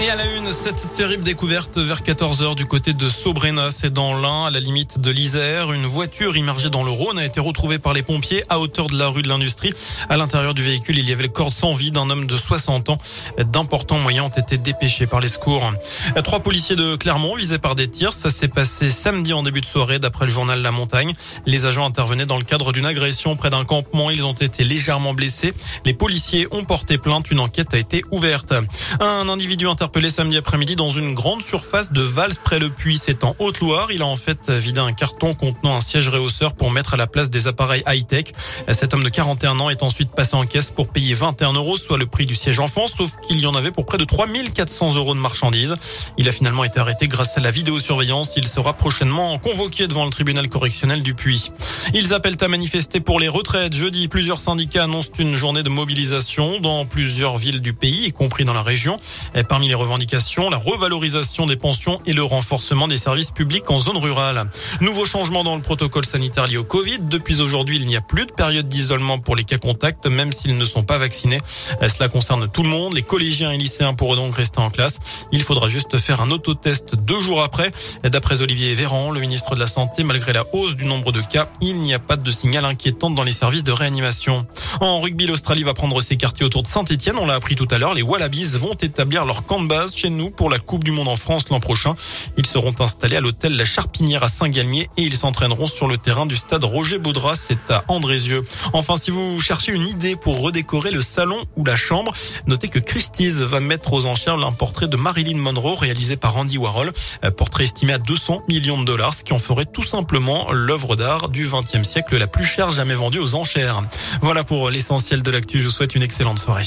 Et à la une, cette terrible découverte vers 14h du côté de Sobrena, c'est dans l'Ain, à la limite de l'Isère. Une voiture immergée dans le Rhône a été retrouvée par les pompiers à hauteur de la rue de l'Industrie. À l'intérieur du véhicule, il y avait le corps sans vie d'un homme de 60 ans. D'importants moyens ont été dépêchés par les secours. Trois policiers de Clermont visés par des tirs. Ça s'est passé samedi en début de soirée, d'après le journal La Montagne. Les agents intervenaient dans le cadre d'une agression près d'un campement. Ils ont été légèrement blessés. Les policiers ont porté plainte. Une enquête a été ouverte. Un individu interpellé samedi après-midi dans une grande surface de Vals près le puits. C'est en Haute-Loire. Il a en fait vidé un carton contenant un siège réhausseur pour mettre à la place des appareils high-tech. Cet homme de 41 ans est ensuite passé en caisse pour payer 21 euros, soit le prix du siège enfant, sauf qu'il y en avait pour près de 3400 euros de marchandises. Il a finalement été arrêté grâce à la vidéosurveillance. Il sera prochainement convoqué devant le tribunal correctionnel du Puy. Ils appellent à manifester pour les retraites. Jeudi, plusieurs syndicats annoncent une journée de mobilisation dans plusieurs villes du pays, y compris dans la région. Parmi les revendications, la revalorisation des pensions et le renforcement des services publics en zone rurale. Nouveau changement dans le protocole sanitaire lié au Covid. Depuis aujourd'hui, il n'y a plus de période d'isolement pour les cas contacts, même s'ils ne sont pas vaccinés. Cela concerne tout le monde. Les collégiens et lycéens pourront donc rester en classe. Il faudra juste faire un autotest deux jours après. D'après Olivier Véran, le ministre de la Santé, malgré la hausse du nombre de cas, il n'y a pas de signal inquiétant dans les services de réanimation. En rugby, l'Australie va prendre ses quartiers autour de Saint-Etienne. On l'a appris tout à l'heure. Les Wallabies vont établir leur camp de base chez nous pour la Coupe du Monde en France l'an prochain. Ils seront installés à l'hôtel La Charpinière à Saint-Galmier et ils s'entraîneront sur le terrain du stade Roger Baudras. C'est à Andrézieux. Enfin, si vous cherchez une idée pour redécorer le salon ou la chambre, notez que Christie's va mettre aux enchères un portrait de Marilyn Monroe réalisé par Andy Warhol. Portrait estimé à 200 millions de dollars, ce qui en ferait tout simplement l'œuvre d'art du XXe siècle la plus chère jamais vendue aux enchères. Voilà pour l'essentiel de l'actu. Je vous souhaite une excellente soirée.